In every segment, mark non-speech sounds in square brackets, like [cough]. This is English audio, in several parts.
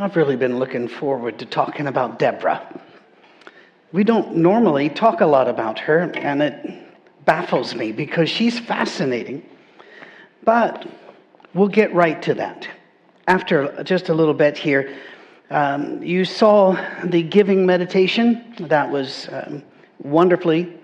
I've really been looking forward to talking about Deborah. We don't normally talk a lot about her, and it baffles me because she's fascinating. But we'll get right to that after just a little bit here. Um, you saw the giving meditation that was um, wonderfully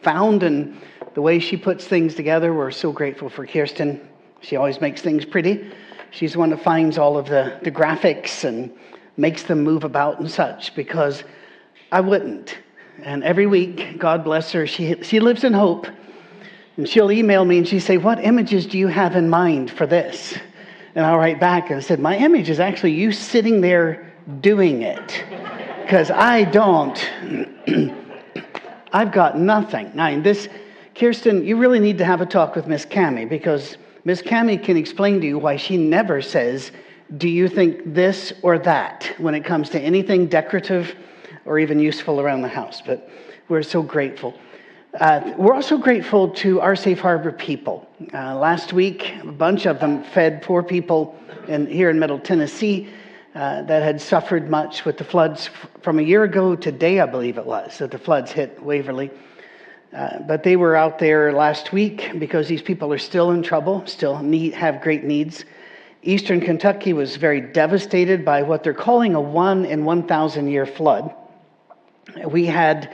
found, and the way she puts things together. We're so grateful for Kirsten. She always makes things pretty. She's the one that finds all of the, the graphics and makes them move about and such because I wouldn't. And every week, God bless her, she, she lives in hope. And she'll email me and she say, What images do you have in mind for this? And I'll write back and I said, My image is actually you sitting there doing it. Because I don't. [clears throat] I've got nothing. Mean, this, Kirsten, you really need to have a talk with Miss Cami because Miss Cami can explain to you why she never says, Do you think this or that when it comes to anything decorative or even useful around the house? But we're so grateful. Uh, we're also grateful to our Safe Harbor people. Uh, last week, a bunch of them fed poor people in, here in Middle Tennessee uh, that had suffered much with the floods from a year ago today, I believe it was, that the floods hit Waverly. Uh, but they were out there last week because these people are still in trouble, still need, have great needs. Eastern Kentucky was very devastated by what they're calling a one in 1,000 year flood. We had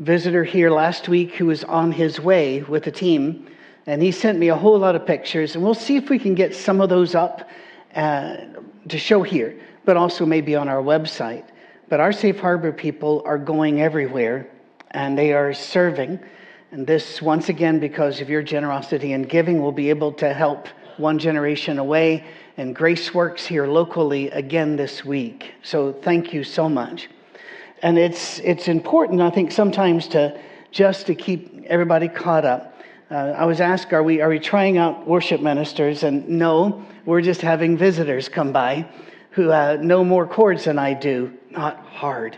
a visitor here last week who was on his way with a team, and he sent me a whole lot of pictures, and we'll see if we can get some of those up uh, to show here, but also maybe on our website. But our Safe Harbor people are going everywhere, and they are serving. And this, once again, because of your generosity and giving, we'll be able to help one generation away. And Grace Works here locally again this week. So thank you so much. And it's, it's important, I think, sometimes to just to keep everybody caught up. Uh, I was asked, are we, are we trying out worship ministers? And no, we're just having visitors come by who uh, know more chords than I do, not hard.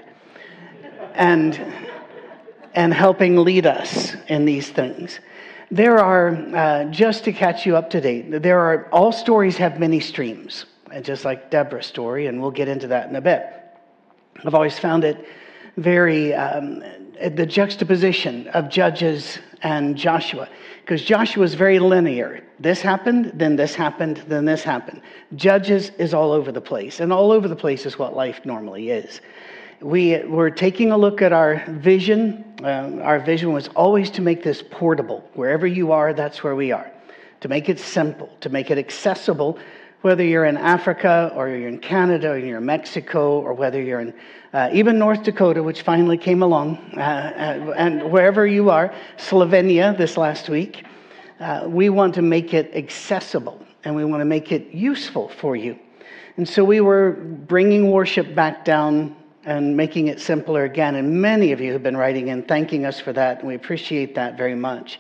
And and helping lead us in these things. There are, uh, just to catch you up to date, there are, all stories have many streams, just like Deborah's story, and we'll get into that in a bit. I've always found it very, um, the juxtaposition of Judges and Joshua, because Joshua is very linear. This happened, then this happened, then this happened. Judges is all over the place, and all over the place is what life normally is we were taking a look at our vision. Um, our vision was always to make this portable. Wherever you are, that's where we are. To make it simple, to make it accessible, whether you're in Africa or you're in Canada or you're in Mexico or whether you're in uh, even North Dakota, which finally came along, uh, uh and wherever you are, Slovenia this last week. Uh, we want to make it accessible and we want to make it useful for you. And so we were bringing worship back down and making it simpler again. And many of you have been writing in thanking us for that, and we appreciate that very much.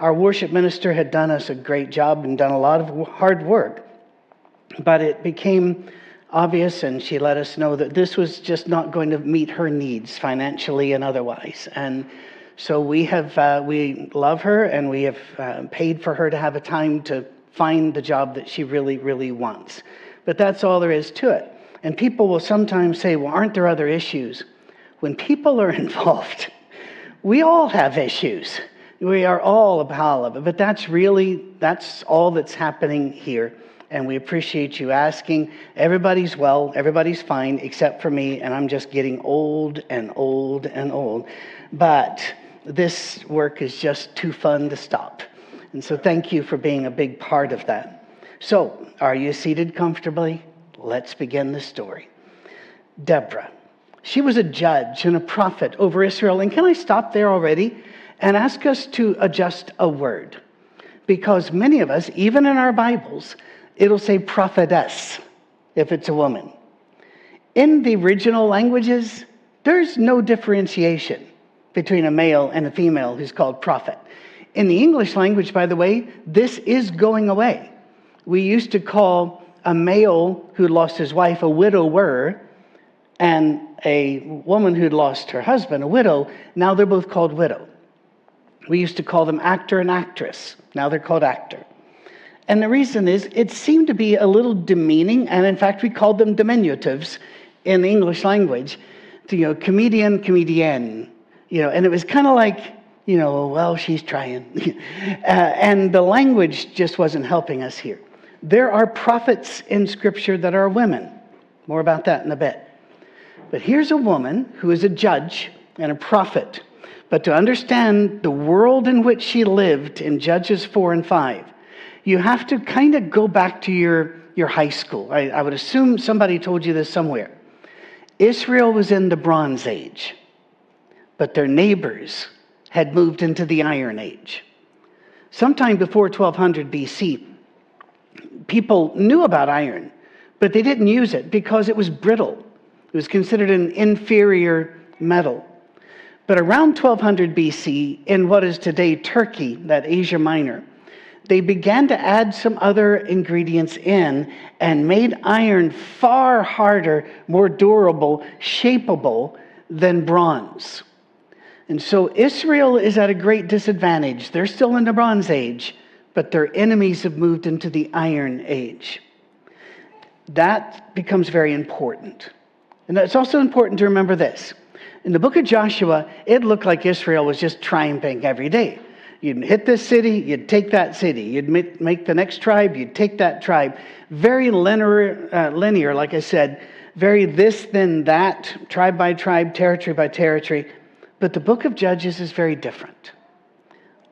Our worship minister had done us a great job and done a lot of hard work, but it became obvious, and she let us know that this was just not going to meet her needs financially and otherwise. And so we have uh, we love her, and we have uh, paid for her to have a time to find the job that she really, really wants. But that's all there is to it. And people will sometimes say, well, aren't there other issues? When people are [laughs] involved, we all have issues. We are all a pile of it. But that's really, that's all that's happening here. And we appreciate you asking. Everybody's well, everybody's fine, except for me, and I'm just getting old and old and old. But this work is just too fun to stop. And so thank you for being a big part of that. So, are you seated comfortably? Let's begin the story. Deborah. She was a judge and a prophet over Israel. And can I stop there already and ask us to adjust a word? Because many of us, even in our Bibles, it'll say prophetess if it's a woman. In the original languages, there's no differentiation between a male and a female who's called prophet. In the English language, by the way, this is going away. We used to call a male who'd lost his wife a widower and a woman who'd lost her husband, a widow, now they're both called widow. We used to call them actor and actress. Now they're called actor. And the reason is it seemed to be a little demeaning, and in fact, we called them diminutives in the English language. To, you know, comedian, comedienne, you know, and it was kind of like, you know, well, she's trying. [laughs] uh, and the language just wasn't helping us here. There are prophets in Scripture that are women. More about that in a bit. But here's a woman who is a judge and a prophet. But to understand the world in which she lived in Judges 4 and 5, you have to kind of go back to your, your high school. I, I would assume somebody told you this somewhere. Israel was in the Bronze Age, but their neighbors had moved into the Iron Age. Sometime before 1200 BC, people knew about iron, but they didn't use it because it was brittle. It was considered an inferior metal. But around 1200 BC, in what is today Turkey, that Asia Minor, they began to add some other ingredients in and made iron far harder, more durable, shapeable than bronze. And so Israel is at a great disadvantage. They're still in the Bronze Age, but their enemies have moved into the Iron Age. That becomes very important. And it's also important to remember this. In the book of Joshua, it looked like Israel was just triumphing every day. You'd hit this city, you'd take that city. You'd make the next tribe, you'd take that tribe. Very linear, uh, linear, like I said, very this, then that, tribe by tribe, territory by territory. But the book of Judges is very different.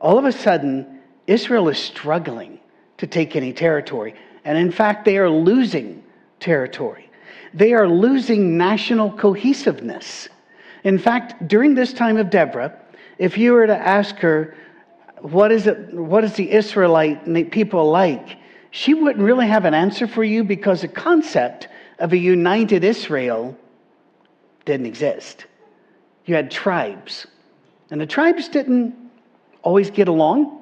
All of a sudden, Israel is struggling to take any territory. And in fact, they are losing territory. They are losing national cohesiveness. In fact, during this time of Deborah, if you were to ask her, what is it what is the israelite people like she wouldn't really have an answer for you because the concept of a united israel didn't exist you had tribes and the tribes didn't always get along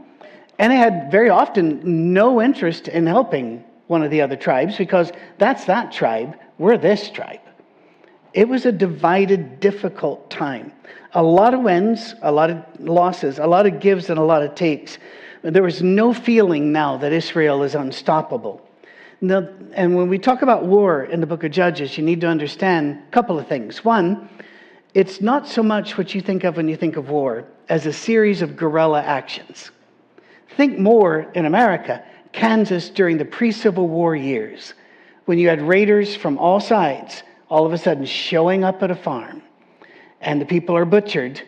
and they had very often no interest in helping one of the other tribes because that's that tribe we're this tribe it was a divided difficult time a lot of wins, a lot of losses, a lot of gives, and a lot of takes. There was no feeling now that Israel is unstoppable. Now, and when we talk about war in the book of Judges, you need to understand a couple of things. One, it's not so much what you think of when you think of war as a series of guerrilla actions. Think more in America, Kansas during the pre Civil War years, when you had raiders from all sides all of a sudden showing up at a farm and the people are butchered,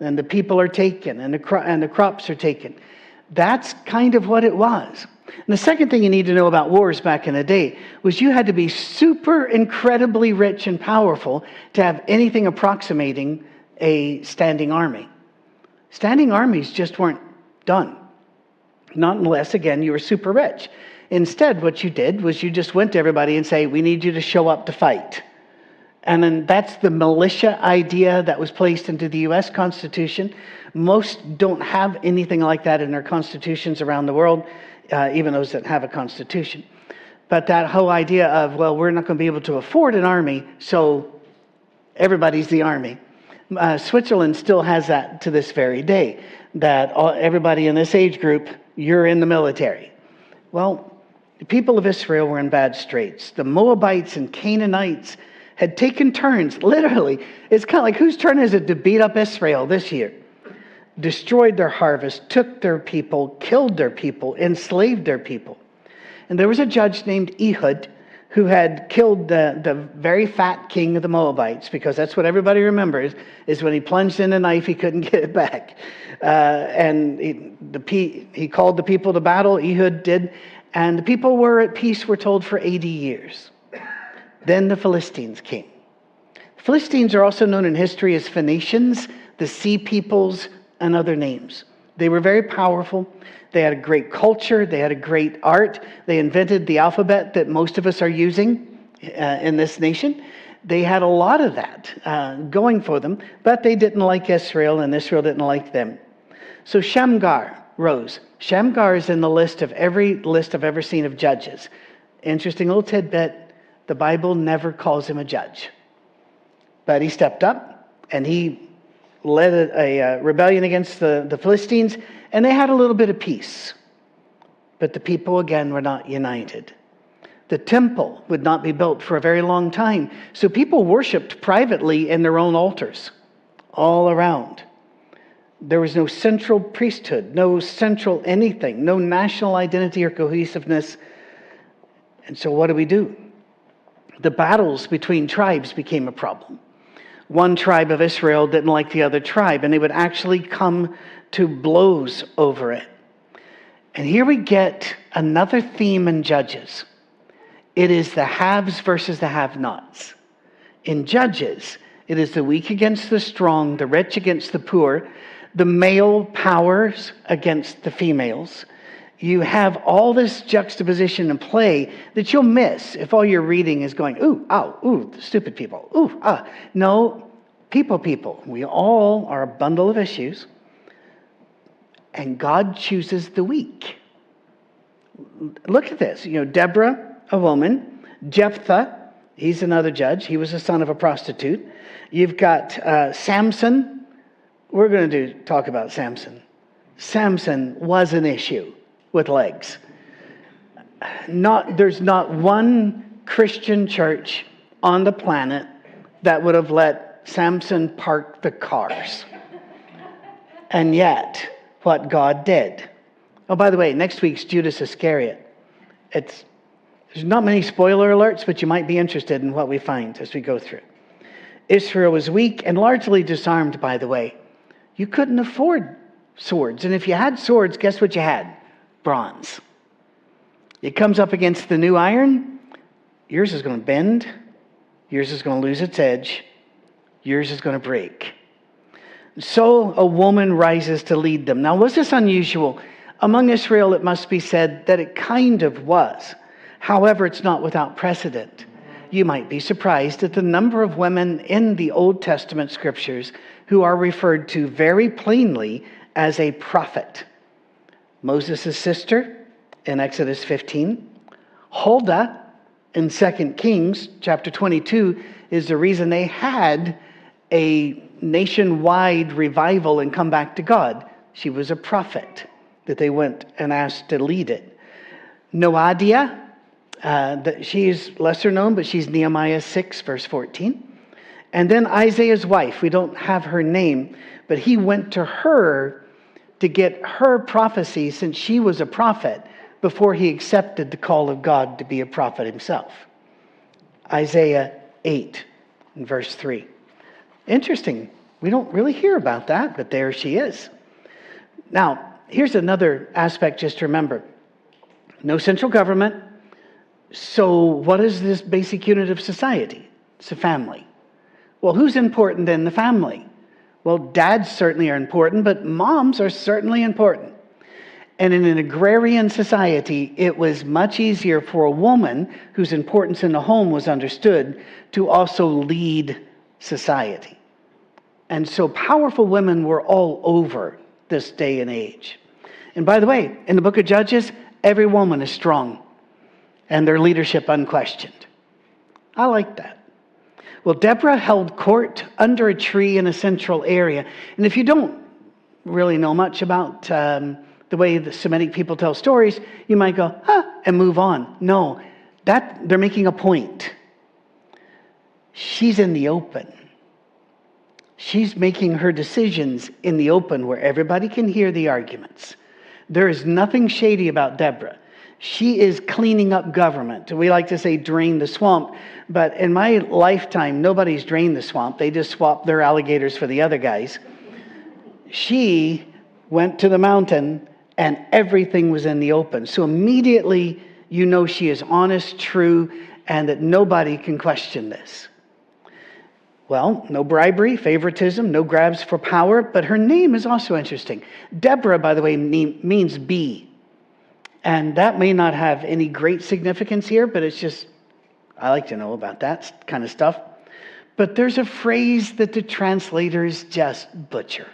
and the people are taken, and the, cro- and the crops are taken. That's kind of what it was. And the second thing you need to know about wars back in the day was you had to be super incredibly rich and powerful to have anything approximating a standing army. Standing armies just weren't done. Not unless, again, you were super rich. Instead, what you did was you just went to everybody and say, We need you to show up to fight. And then that's the militia idea that was placed into the US Constitution. Most don't have anything like that in their constitutions around the world, uh, even those that have a constitution. But that whole idea of, well, we're not going to be able to afford an army, so everybody's the army. Uh, Switzerland still has that to this very day, that all, everybody in this age group, you're in the military. Well, the people of Israel were in bad straits. The Moabites and Canaanites had taken turns, literally. It's kind of like whose turn is it to beat up Israel this year? Destroyed their harvest, took their people, killed their people, enslaved their people. And there was a judge named Ehud who had killed the, the very fat king of the Moabites, because that's what everybody remembers, is when he plunged in a knife, he couldn't [laughs] get it back. Uh, and he, the, he called the people to battle, Ehud did, and the people were at peace, we're told, for 80 years. Then the Philistines came. Philistines are also known in history as Phoenicians, the Sea Peoples, and other names. They were very powerful. They had a great culture. They had a great art. They invented the alphabet that most of us are using uh, in this nation. They had a lot of that uh, going for them, but they didn't like Israel, and Israel didn't like them. So Shamgar rose. Shamgar is in the list of every list I've ever seen of judges. Interesting little tidbit the Bible never calls him a judge. But he stepped up and he led a, a, uh, rebellion against the, the Philistines, and they had a little bit of peace. but the people again were not united. The temple would not be built for a very long time, so people worshiped privately in their own altars all around. There was no central priesthood, no central anything, no national identity or cohesiveness. And so, what do we do? The battles between tribes became a problem. One tribe of Israel didn't like the other tribe, and they would actually come to blows over it. And here we get another theme in Judges it is the haves versus the have nots. In Judges, it is the weak against the strong, the rich against the poor, the male powers against the females. You have all this juxtaposition and play that you'll miss if all your reading is going, ooh, ow, ooh, stupid people, ooh, ah. No, people, people. We all are a bundle of issues, and God chooses the weak. Look at this. You know, Deborah, a woman, Jephthah, he's another judge. He was the son of a prostitute. You've got uh, Samson, we're going to talk about Samson. Samson was an issue with legs. Not, there's not one Christian church on the planet that would have let Samson park the cars. And yet, what God did. Oh, by the way, next week's Judas Iscariot. It's, there's not many spoiler alerts, but you might be interested in what we find as we go through. Israel was weak and largely disarmed, by the way. You couldn't afford swords. And if you had swords, guess what you had? Bronze. It comes up against the new iron, yours is going to bend, yours is going to lose its edge, yours is going to break. So a woman rises to lead them. Now, was this unusual? Among Israel, it must be said that it kind of was. However, it's not without precedent. You might be surprised at the number of women in the Old Testament scriptures who are referred to very plainly as a prophet. Moses' sister in Exodus 15, Huldah in 2 Kings chapter 22 is the reason they had a nationwide revival and come back to God. She was a prophet that they went and asked to lead it. Noadiah, uh, that she's lesser known, but she's Nehemiah 6, verse 14. And then Isaiah's wife, we don't have her name, but he went to her to get her prophecy since she was a prophet before he accepted the call of God to be a prophet himself. Isaiah 8, and verse 3. Interesting. We don't really hear about that, but there she is. Now, here's another aspect just to remember no central government. So, what is this basic unit of society? It's a family. Well, who's important in the family? Well, dads certainly are important, but moms are certainly important. And in an agrarian society, it was much easier for a woman whose importance in the home was understood to also lead society. And so powerful women were all over this day and age. And by the way, in the book of Judges, every woman is strong and their leadership unquestioned. I like that. Well, Deborah held court under a tree in a central area. And if you don't really know much about um, the way the Semitic people tell stories, you might go, huh, and move on. No, that they're making a point. She's in the open. She's making her decisions in the open where everybody can hear the arguments. There is nothing shady about Deborah. She is cleaning up government. We like to say drain the swamp, but in my lifetime, nobody's drained the swamp. They just swapped their alligators for the other guys. She went to the mountain and everything was in the open. So immediately you know she is honest, true, and that nobody can question this. Well, no bribery, favoritism, no grabs for power, but her name is also interesting. Deborah, by the way, means bee. And that may not have any great significance here, but it's just, I like to know about that kind of stuff. But there's a phrase that the translators just butcher.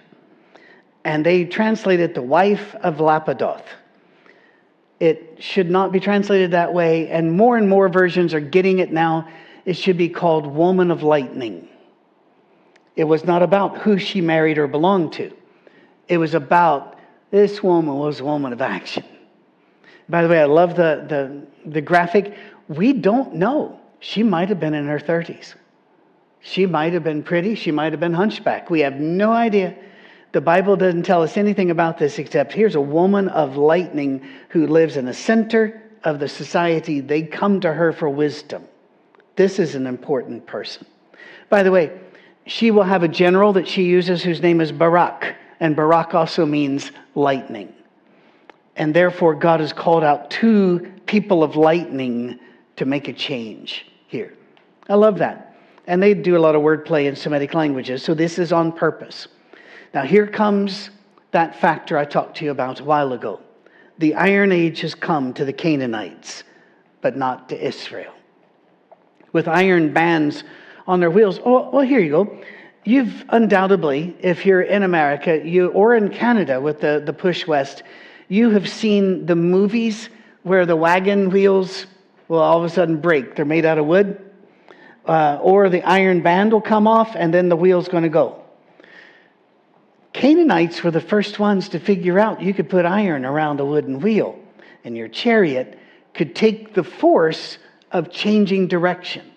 And they translate it the wife of Lapidoth. It should not be translated that way, and more and more versions are getting it now. It should be called woman of lightning. It was not about who she married or belonged to, it was about this woman was a woman of action. By the way, I love the, the, the graphic. We don't know. She might have been in her 30s. She might have been pretty. She might have been hunchback. We have no idea. The Bible doesn't tell us anything about this except here's a woman of lightning who lives in the center of the society. They come to her for wisdom. This is an important person. By the way, she will have a general that she uses whose name is Barak, and Barak also means lightning. And therefore, God has called out two people of lightning to make a change here. I love that. And they do a lot of wordplay in Semitic languages, so this is on purpose. Now, here comes that factor I talked to you about a while ago. The Iron Age has come to the Canaanites, but not to Israel. With iron bands on their wheels. Oh, well, here you go. You've undoubtedly, if you're in America you, or in Canada with the, the push west, you have seen the movies where the wagon wheels will all of a sudden break. They're made out of wood. Uh, or the iron band will come off and then the wheel's going to go. Canaanites were the first ones to figure out you could put iron around a wooden wheel, and your chariot could take the force of changing direction.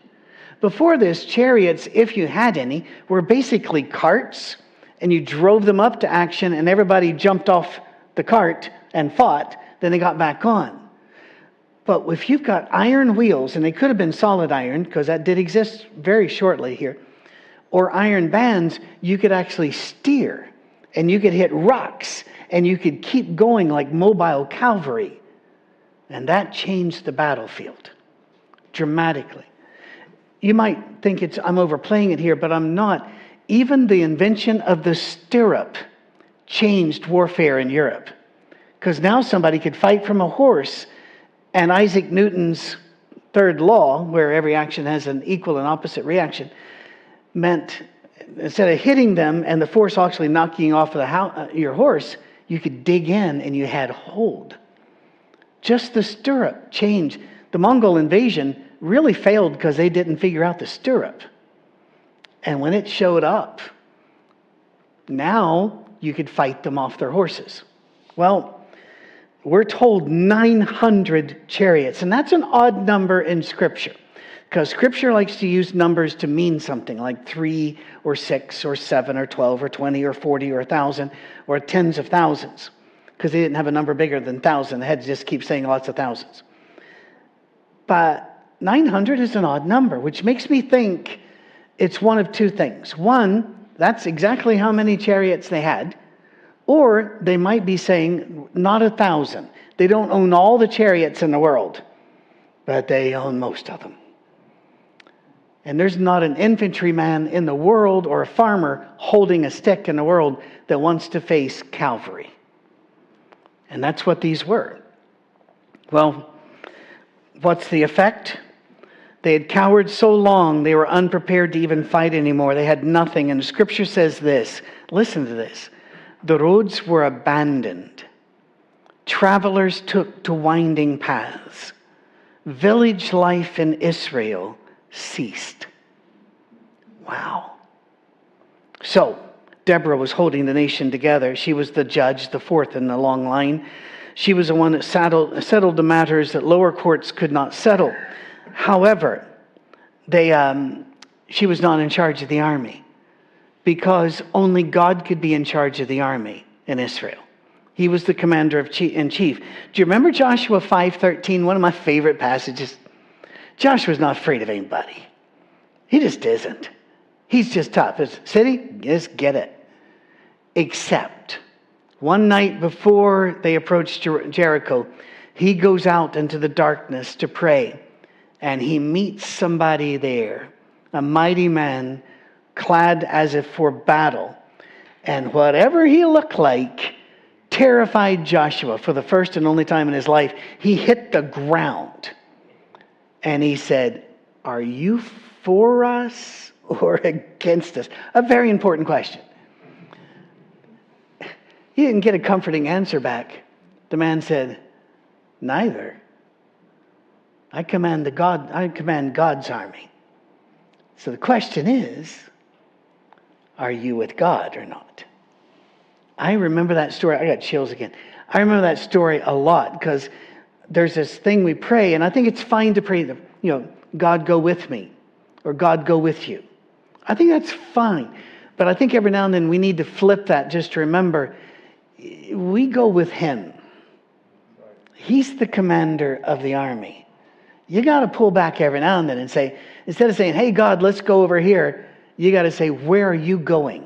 Before this, chariots, if you had any, were basically carts, and you drove them up to action, and everybody jumped off the cart and fought, then they got back on. But if you've got iron wheels, and they could have been solid iron, because that did exist very shortly here, or iron bands, you could actually steer, and you could hit rocks, and you could keep going like mobile cavalry. And that changed the battlefield dramatically. You might think it's I'm overplaying it here, but I'm not. Even the invention of the stirrup changed warfare in Europe. Because now somebody could fight from a horse, and Isaac Newton's third law, where every action has an equal and opposite reaction, meant instead of hitting them and the force actually knocking off of uh, your horse, you could dig in and you had hold. Just the stirrup changed. The Mongol invasion really failed because they didn't figure out the stirrup. And when it showed up, now you could fight them off their horses. Well, we're told 900 chariots, and that's an odd number in Scripture because Scripture likes to use numbers to mean something like three or six or seven or 12 or 20 or 40 or a 1,000 or tens of thousands because they didn't have a number bigger than 1,000. The heads just keep saying lots of thousands. But 900 is an odd number, which makes me think it's one of two things. One, that's exactly how many chariots they had. Or they might be saying, not a thousand. They don't own all the chariots in the world, but they own most of them. And there's not an infantryman in the world or a farmer holding a stick in the world that wants to face Calvary. And that's what these were. Well, what's the effect? They had cowered so long, they were unprepared to even fight anymore. They had nothing. And scripture says this listen to this the roads were abandoned, travelers took to winding paths, village life in Israel ceased. Wow. So, Deborah was holding the nation together. She was the judge, the fourth in the long line. She was the one that settled, settled the matters that lower courts could not settle. However, they, um, she was not in charge of the army because only God could be in charge of the army in Israel. He was the commander in chief. Do you remember Joshua 5:13? One of my favorite passages. Joshua's not afraid of anybody. He just isn't. He's just tough. It's city, just get it. Except one night before they approached Jericho, he goes out into the darkness to pray and he meets somebody there, a mighty man clad as if for battle. And whatever he looked like terrified Joshua for the first and only time in his life. He hit the ground and he said, Are you for us or [laughs] against us? A very important question. He didn't get a comforting answer back. The man said, Neither. I command the God, I command God's army. So the question is, are you with God or not? I remember that story. I got chills again. I remember that story a lot because there's this thing we pray, and I think it's fine to pray, the, you know, God go with me, or God go with you. I think that's fine. But I think every now and then we need to flip that just to remember we go with Him. He's the commander of the army. You got to pull back every now and then and say, instead of saying, hey, God, let's go over here, you got to say, where are you going?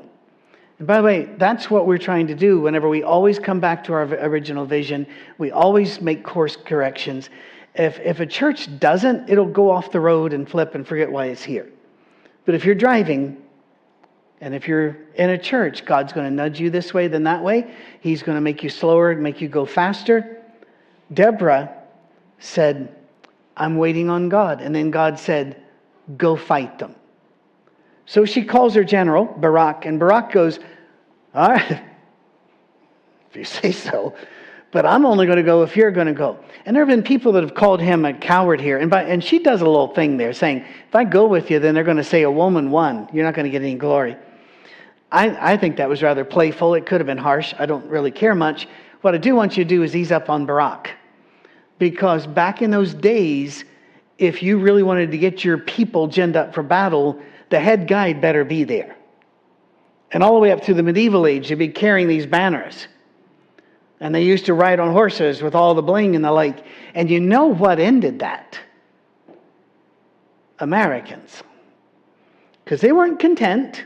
And by the way, that's what we're trying to do whenever we always come back to our original vision. We always make course corrections. If, if a church doesn't, it'll go off the road and flip and forget why it's here. But if you're driving, and if you're in a church, God's going to nudge you this way, then that way. He's going to make you slower, make you go faster. Deborah said, I'm waiting on God. And then God said, Go fight them. So she calls her general, Barak, and Barak goes, All right, [laughs] if you say so, but I'm only going to go if you're going to go. And there have been people that have called him a coward here. And, by, and she does a little thing there saying, If I go with you, then they're going to say a woman won. You're not going to get any glory. I, I think that was rather playful. It could have been harsh. I don't really care much. What I do want you to do is ease up on Barak. Because back in those days, if you really wanted to get your people ginned up for battle, the head guide better be there. And all the way up through the medieval age, you'd be carrying these banners. And they used to ride on horses with all the bling and the like. And you know what ended that? Americans. Because they weren't content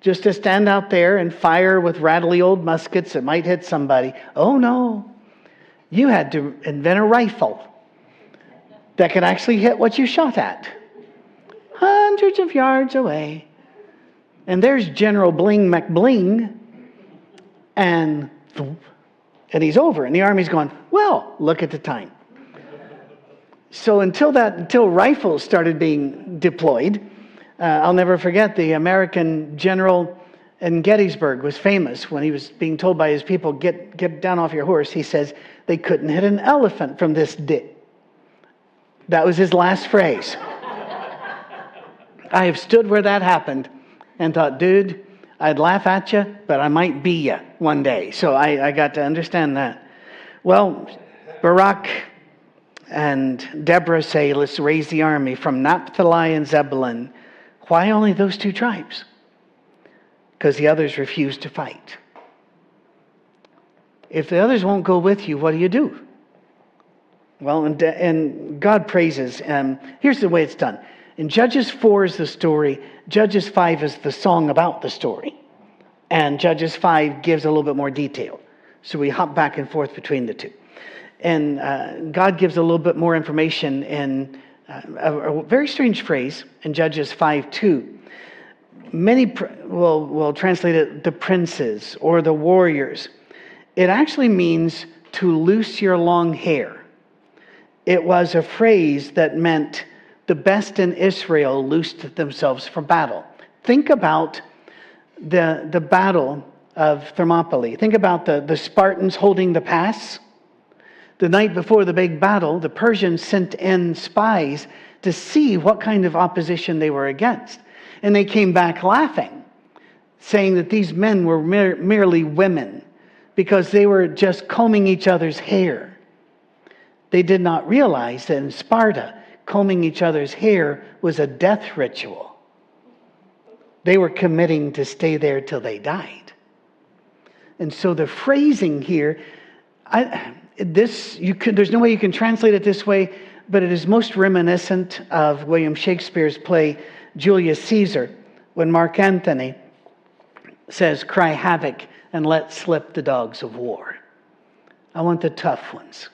just to stand out there and fire with rattly old muskets that might hit somebody. Oh no. You had to invent a rifle that could actually hit what you shot at. Hundreds of yards away. And there's General Bling McBling, and and he's over. And the army's going, well, look at the time. So until that, until rifles started being deployed, uh, I'll never forget the American general in Gettysburg was famous when he was being told by his people, get, get down off your horse. He says, they couldn't hit an elephant from this dip. That was his last phrase. I have stood where that happened and thought, dude, I'd laugh at you, but I might be you one day. So I, I got to understand that. Well, Barak and Deborah say, let's raise the army from Naphtali and Zebulun why only those two tribes? Because the others refuse to fight. If the others won't go with you, what do you do? Well, and, and God praises. Um, here's the way it's done. In Judges 4 is the story, Judges 5 is the song about the story. And Judges 5 gives a little bit more detail. So we hop back and forth between the two. And uh, God gives a little bit more information in a, a very strange phrase in Judges 5 2. Many will, will translate it the princes or the warriors. It actually means to loose your long hair. It was a phrase that meant the best in Israel loosed themselves for battle. Think about the, the battle of Thermopylae. Think about the, the Spartans holding the pass the night before the big battle, the Persians sent in spies to see what kind of opposition they were against. And they came back laughing, saying that these men were mer- merely women because they were just combing each other's hair. They did not realize that in Sparta, combing each other's hair was a death ritual. They were committing to stay there till they died. And so the phrasing here, I, this, you could, there's no way you can translate it this way, but it is most reminiscent of William Shakespeare's play Julius Caesar, when Mark Antony says, Cry havoc and let slip the dogs of war. I want the tough ones.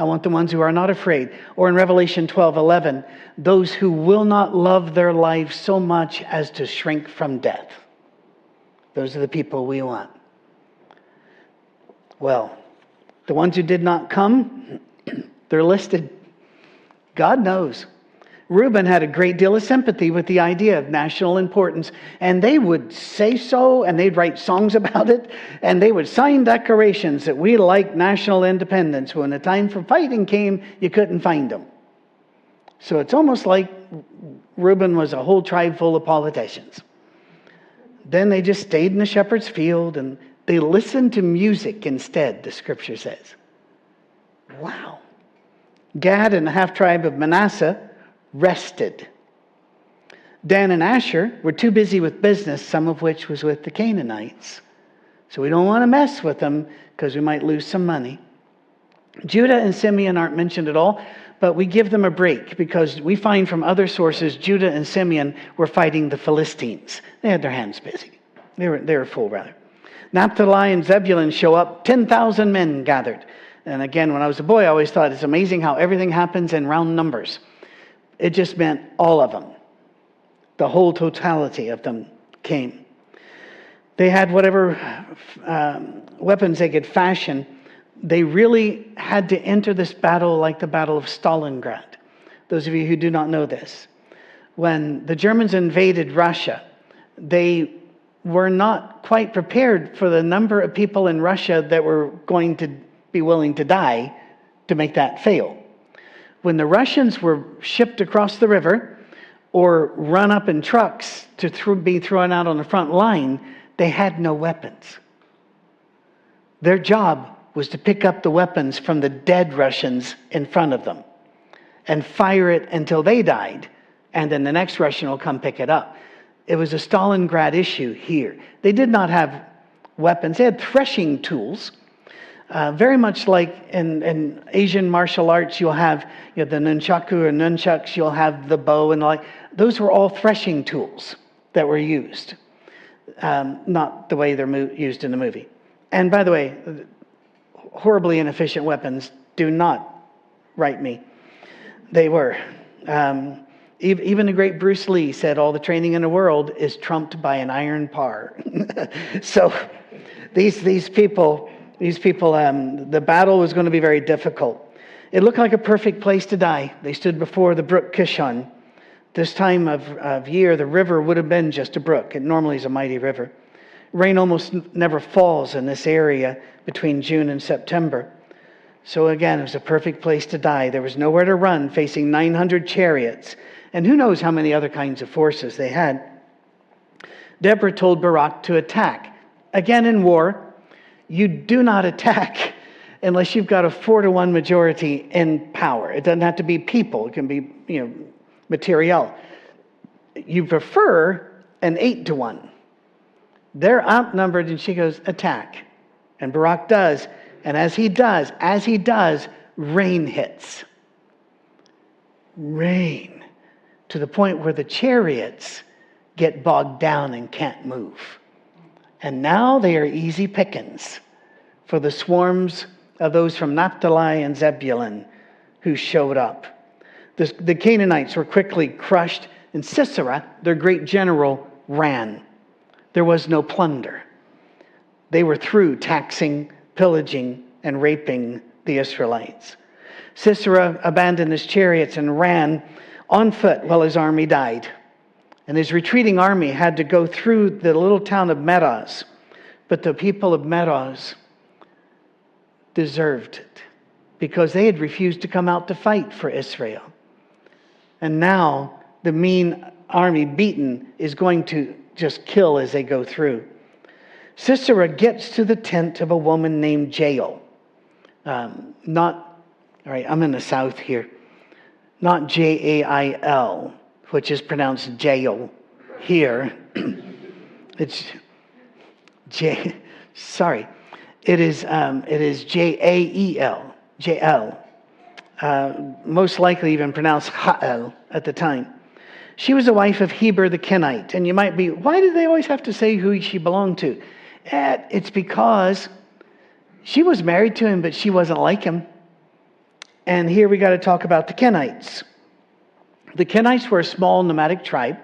I want the ones who are not afraid. Or in Revelation 12 11, those who will not love their life so much as to shrink from death. Those are the people we want. Well, the ones who did not come, [clears throat] they're listed. God knows. Reuben had a great deal of sympathy with the idea of national importance, and they would say so, and they'd write songs [laughs] about it, and they would sign declarations that we like national independence. When the time for fighting came, you couldn't find them. So it's almost like Reuben was a whole tribe full of politicians. Then they just stayed in the shepherd's field and they listened to music instead, the scripture says. Wow. Gad and the half tribe of Manasseh rested. Dan and Asher were too busy with business, some of which was with the Canaanites. So we don't want to mess with them because we might lose some money. Judah and Simeon aren't mentioned at all, but we give them a break because we find from other sources Judah and Simeon were fighting the Philistines. They had their hands busy. They were, they were full, rather. Naphtali and Zebulun show up, 10,000 men gathered. And again, when I was a boy, I always thought it's amazing how everything happens in round numbers. It just meant all of them. The whole totality of them came. They had whatever um, weapons they could fashion. They really had to enter this battle like the Battle of Stalingrad. Those of you who do not know this. When the Germans invaded Russia, they were not quite prepared for the number of people in Russia that were going to be willing to die to make that fail. When the Russians were shipped across the river or run up in trucks to th- be thrown out on the front line, they had no weapons. Their job was to pick up the weapons from the dead Russians in front of them and fire it until they died, and then the next Russian will come pick it up. It was a Stalingrad issue here. They did not have weapons, they had threshing tools uh, very much like in, in, Asian martial arts, you'll have you know, the nunchaku or nunchucks, you'll have the bo and like. Those were all threshing tools that were used, um, not the way they're mo- used in the movie. And by the way, horribly inefficient weapons do not write me. They were. Um, even the great Bruce Lee said, All the training in the world is trumped by an iron par. [laughs] so these, these people these people, um, the battle was going to be very difficult. It looked like a perfect place to die. They stood before the brook Kishon. This time of, of year, the river would have been just a brook. It normally is a mighty river. Rain almost never falls in this area between June and September. So again, it was a perfect place to die. There was nowhere to run, facing 900 chariots, and who knows how many other kinds of forces they had. Deborah told Barak to attack. Again, in war, you do not attack [laughs] unless you've got a four to one majority in power. It doesn't have to be people, it can be, you know, material. You prefer an eight to one. They're outnumbered, and she goes, attack. And Barak does. And as he does, as he does, rain hits. Rain to the point where the chariots get bogged down and can't move. And now they are easy pickings for the swarms of those from Naphtali and Zebulun who showed up. The, the Canaanites were quickly crushed, and Sisera, their great general, ran. There was no plunder. They were through taxing, pillaging, and raping the Israelites. Sisera abandoned his chariots and ran on foot while his army died. And his retreating army had to go through the little town of Meroz. But the people of Meroz deserved it because they had refused to come out to fight for Israel. And now the mean army, beaten, is going to just kill as they go through. Sisera gets to the tent of a woman named Jael. Um, not, all right, I'm in the south here. Not J A I L, which is pronounced jail here. [clears throat] it's J, sorry. It is, um, it is J A E L, J L. Uh, most likely even pronounced Ha'el at the time. She was a wife of Heber the Kenite. And you might be, why do they always have to say who she belonged to? Eh, it's because she was married to him, but she wasn't like him. And here we got to talk about the Kenites. The Kenites were a small nomadic tribe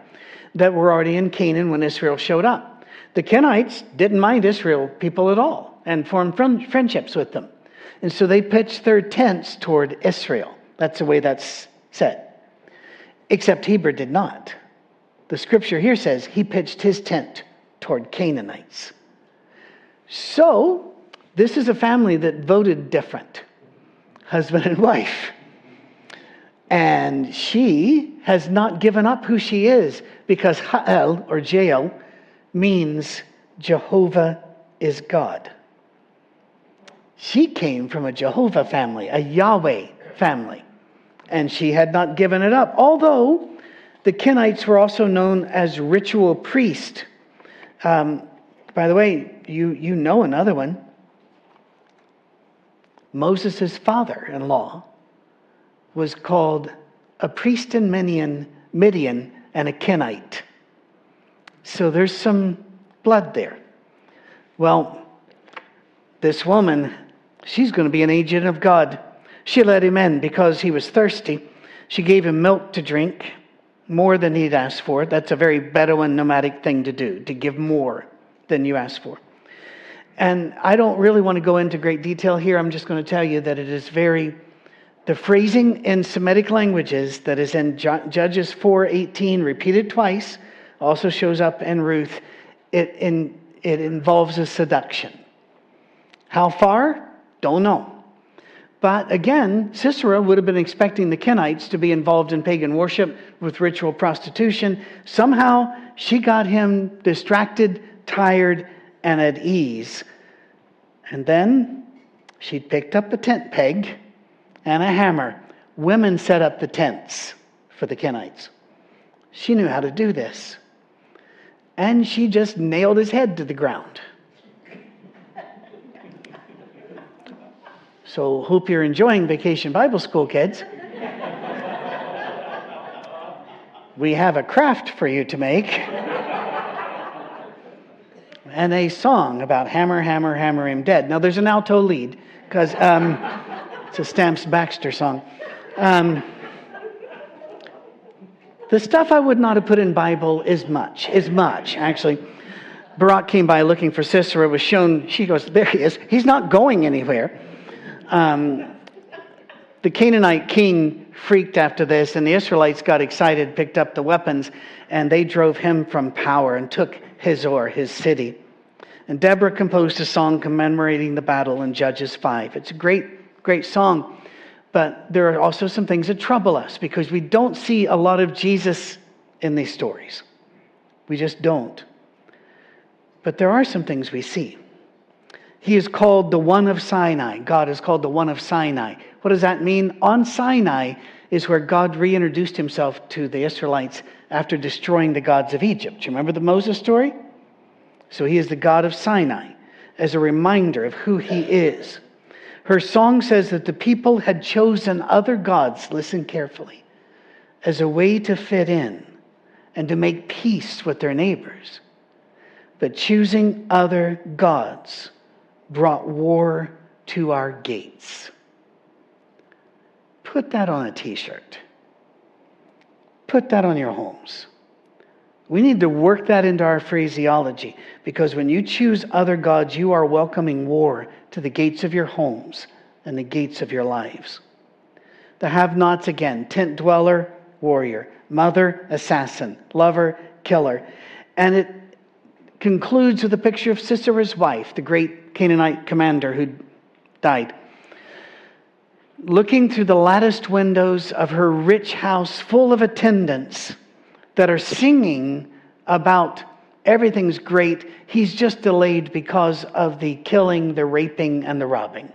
that were already in Canaan when Israel showed up. The Kenites didn't mind Israel people at all and formed friendships with them. And so they pitched their tents toward Israel. That's the way that's said. Except Heber did not. The scripture here says he pitched his tent toward Canaanites. So, this is a family that voted different husband and wife. And she has not given up who she is because Ha'el or Jael means Jehovah is God. She came from a Jehovah family, a Yahweh family. and she had not given it up. Although the Kenites were also known as ritual priests. Um, by the way, you, you know another one. Moses' father in law was called a priest in Midian, Midian and a Kenite. So there's some blood there. Well, this woman, she's going to be an agent of God. She let him in because he was thirsty. She gave him milk to drink, more than he'd asked for. That's a very Bedouin nomadic thing to do, to give more than you ask for. And I don't really want to go into great detail here. I'm just going to tell you that it is very the phrasing in Semitic languages that is in Judges 4:18 repeated twice also shows up in Ruth. It, in, it involves a seduction. How far? Don't know. But again, Sisera would have been expecting the Kenites to be involved in pagan worship with ritual prostitution. Somehow she got him distracted, tired, and at ease. And then she picked up a tent peg and a hammer. Women set up the tents for the Kenites. She knew how to do this. And she just nailed his head to the ground. So, hope you're enjoying Vacation Bible School, kids. we have a craft for you to make and a song about hammer, hammer, hammer him dead. Now, there's an alto lead because um, it's a Stamps Baxter song. Um, the stuff I would not have put in Bible is much, is much, actually. Barak came by looking for Sisera, was shown, she goes, there he is. He's not going anywhere. Um, the Canaanite king freaked after this, and the Israelites got excited, picked up the weapons, and they drove him from power and took Hazor, his city. And Deborah composed a song commemorating the battle in Judges 5. It's a great, great song. But there are also some things that trouble us because we don't see a lot of Jesus in these stories. We just don't. But there are some things we see. He is called the one of Sinai. God is called the one of Sinai. What does that mean? On Sinai is where God reintroduced himself to the Israelites after destroying the gods of Egypt. Do you remember the Moses story? So he is the God of Sinai as a reminder of who he is. Her song says that the people had chosen other gods, listen carefully, as a way to fit in and to make peace with their neighbors. But choosing other gods brought war to our gates. Put that on a t shirt. Put that on your homes. We need to work that into our phraseology because when you choose other gods, you are welcoming war to the gates of your homes and the gates of your lives. The have nots again tent dweller, warrior, mother, assassin, lover, killer. And it concludes with a picture of Sisera's wife, the great Canaanite commander who died. Looking through the latticed windows of her rich house full of attendants that are singing about everything's great. He's just delayed because of the killing, the raping, and the robbing.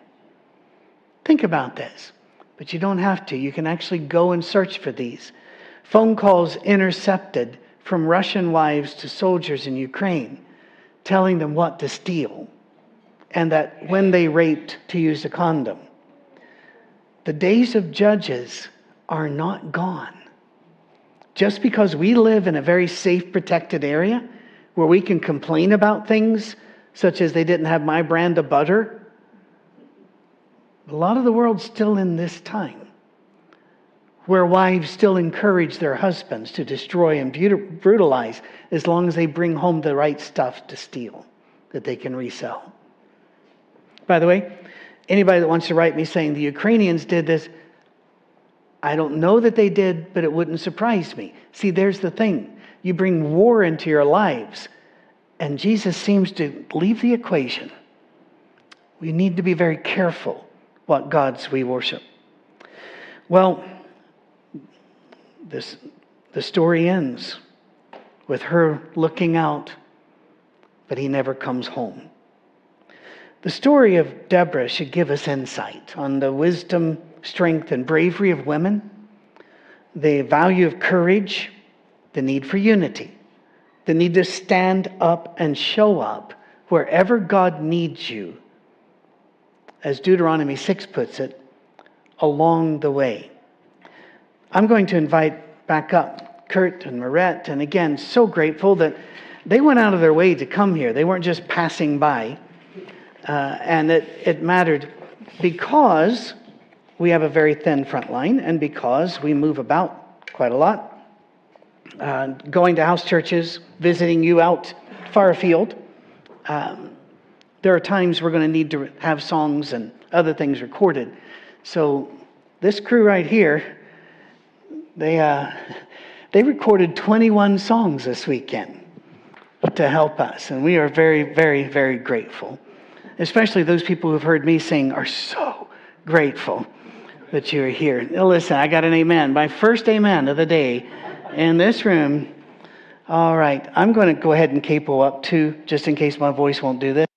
Think about this. But you don't have to. You can actually go and search for these. Phone calls intercepted from Russian wives to soldiers in Ukraine, telling them what to steal, and that when they raped, to use a condom. The days of judges are not gone. Just because we live in a very safe, protected area where we can complain about things, such as they didn't have my brand of butter, a lot of the world's still in this time where wives still encourage their husbands to destroy and brutalize as long as they bring home the right stuff to steal that they can resell. By the way, anybody that wants to write me saying the Ukrainians did this, I don't know that they did, but it wouldn't surprise me. See, there's the thing you bring war into your lives, and Jesus seems to leave the equation. We need to be very careful what gods we worship. Well, this, the story ends with her looking out, but he never comes home. The story of Deborah should give us insight on the wisdom strength and bravery of women the value of courage, the need for unity, the need to stand up and show up wherever God needs you, as Deuteronomy 6 puts it, along the way. I'm going to invite back up Kurt and Marette, and again, so grateful that they went out of their way to come here. They weren't just passing by. Uh, and it, it mattered because we have a very thin front line and because we move about quite a lot, uh, going to house churches, visiting you out far afield. Um, there are times we're going to need to have songs and other things recorded. So this crew right here, they, uh, [laughs] they recorded 21 songs this weekend to help us. And we are very, very, very grateful. Especially those people who've heard me sing are so grateful that you're here. Now listen, I got an amen. My first amen of the day in this room. All right, I'm going to go ahead and capo up too, just in case my voice won't do this.